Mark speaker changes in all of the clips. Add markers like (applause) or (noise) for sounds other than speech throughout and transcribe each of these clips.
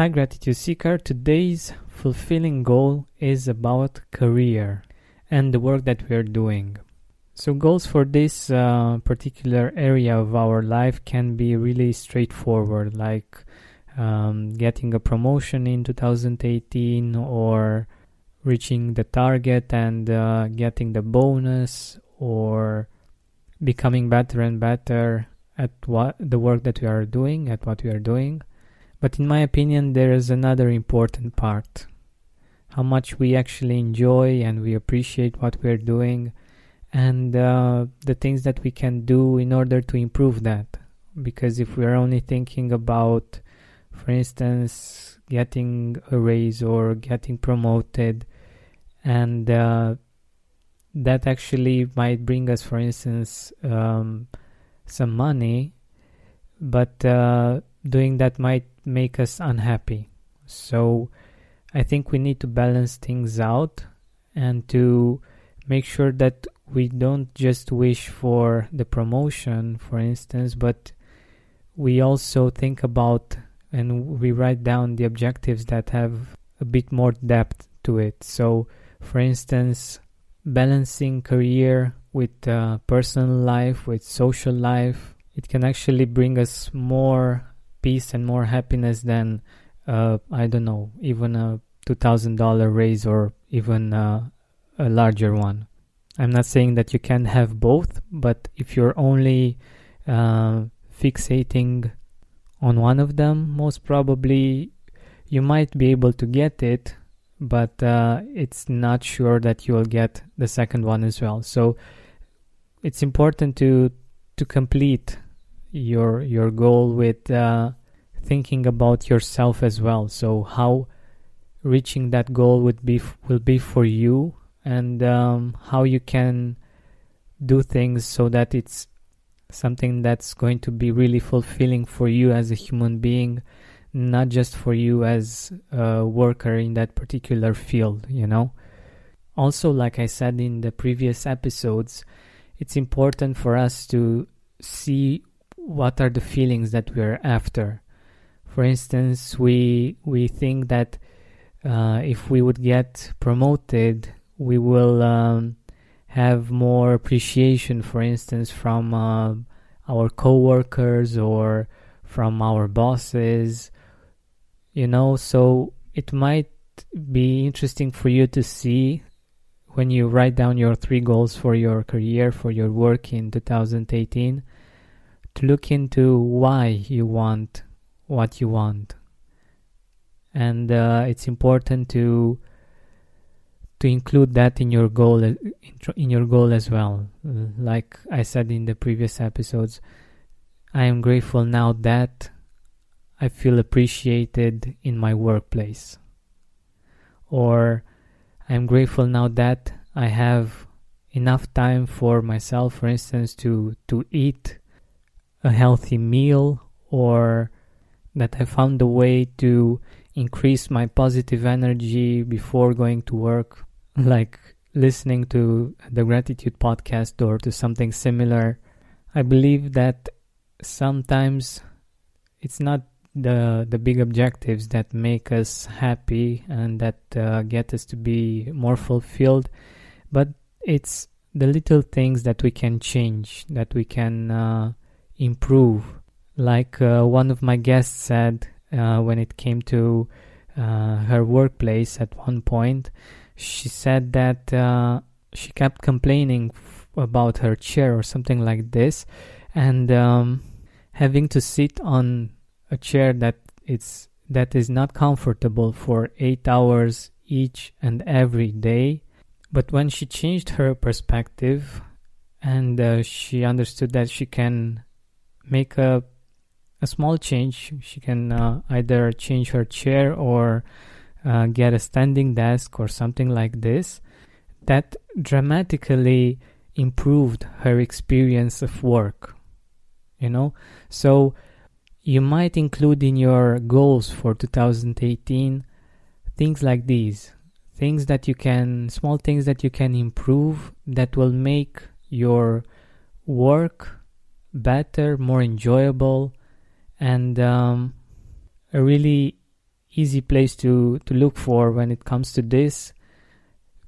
Speaker 1: Hi, Gratitude Seeker. Today's fulfilling goal is about career and the work that we are doing. So, goals for this uh, particular area of our life can be really straightforward, like um, getting a promotion in 2018 or reaching the target and uh, getting the bonus or becoming better and better at what the work that we are doing at what we are doing but in my opinion there is another important part. How much we actually enjoy and we appreciate what we're doing and uh, the things that we can do in order to improve that. Because if we're only thinking about for instance getting a raise or getting promoted and uh, that actually might bring us, for instance, um, some money, but uh, doing that might make us unhappy. So I think we need to balance things out and to make sure that we don't just wish for the promotion, for instance, but we also think about and we write down the objectives that have a bit more depth to it. So, for instance, balancing career with uh, personal life, with social life, it can actually bring us more peace and more happiness than, uh, I don't know, even a $2,000 raise or even uh, a larger one. I'm not saying that you can have both, but if you're only uh, fixating on one of them, most probably you might be able to get it, but uh, it's not sure that you will get the second one as well. So it's important to to complete your your goal with uh, thinking about yourself as well. So how reaching that goal would be will be for you, and um, how you can do things so that it's something that's going to be really fulfilling for you as a human being not just for you as a worker in that particular field, you know. Also, like I said in the previous episodes, it's important for us to see what are the feelings that we're after. For instance, we we think that uh, if we would get promoted, we will um, have more appreciation, for instance, from uh, our coworkers or from our bosses you know so it might be interesting for you to see when you write down your three goals for your career for your work in 2018 look into why you want what you want and uh, it's important to to include that in your goal in your goal as well like i said in the previous episodes i am grateful now that I feel appreciated in my workplace. Or I'm grateful now that I have enough time for myself, for instance, to, to eat a healthy meal or that I found a way to increase my positive energy before going to work, (laughs) like listening to the gratitude podcast or to something similar. I believe that sometimes it's not the the big objectives that make us happy and that uh, get us to be more fulfilled but it's the little things that we can change that we can uh, improve. Like uh, one of my guests said uh, when it came to uh, her workplace at one point she said that uh, she kept complaining f- about her chair or something like this. And um, having to sit on a chair that it's that is not comfortable for 8 hours each and every day. But when she changed her perspective and uh, she understood that she can make a a small change. She can uh, either change her chair or uh, get a standing desk or something like this that dramatically improved her experience of work you know? So you might include in your goals for 2018 things like these. Things that you can small things that you can improve that will make your work better more enjoyable and um, a really easy place to, to look for when it comes to this.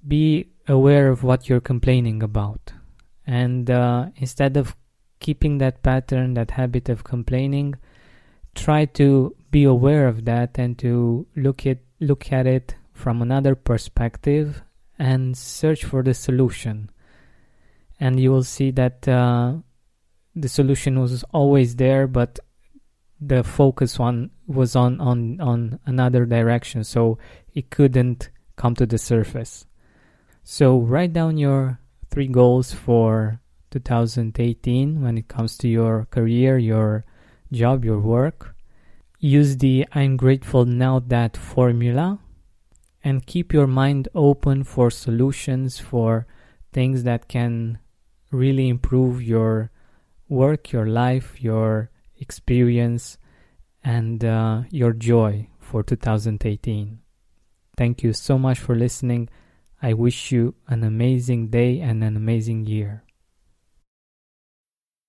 Speaker 1: Be aware of what you're complaining about. And uh, instead of keeping that pattern, that habit of complaining, try to be aware of that and to look at look at it from another perspective and search for the solution. And you will see that uh, the solution was always there, but the focus one was on on on another direction, so it couldn't come to the surface. So write down your three goals for 2018 when it comes to your career, your job, your work. Use the I'm grateful now that formula and keep your mind open for solutions for things that can really improve your work, your life, your experience, and uh, your joy for 2018. Thank you so much for listening. I wish you an amazing day and an amazing year.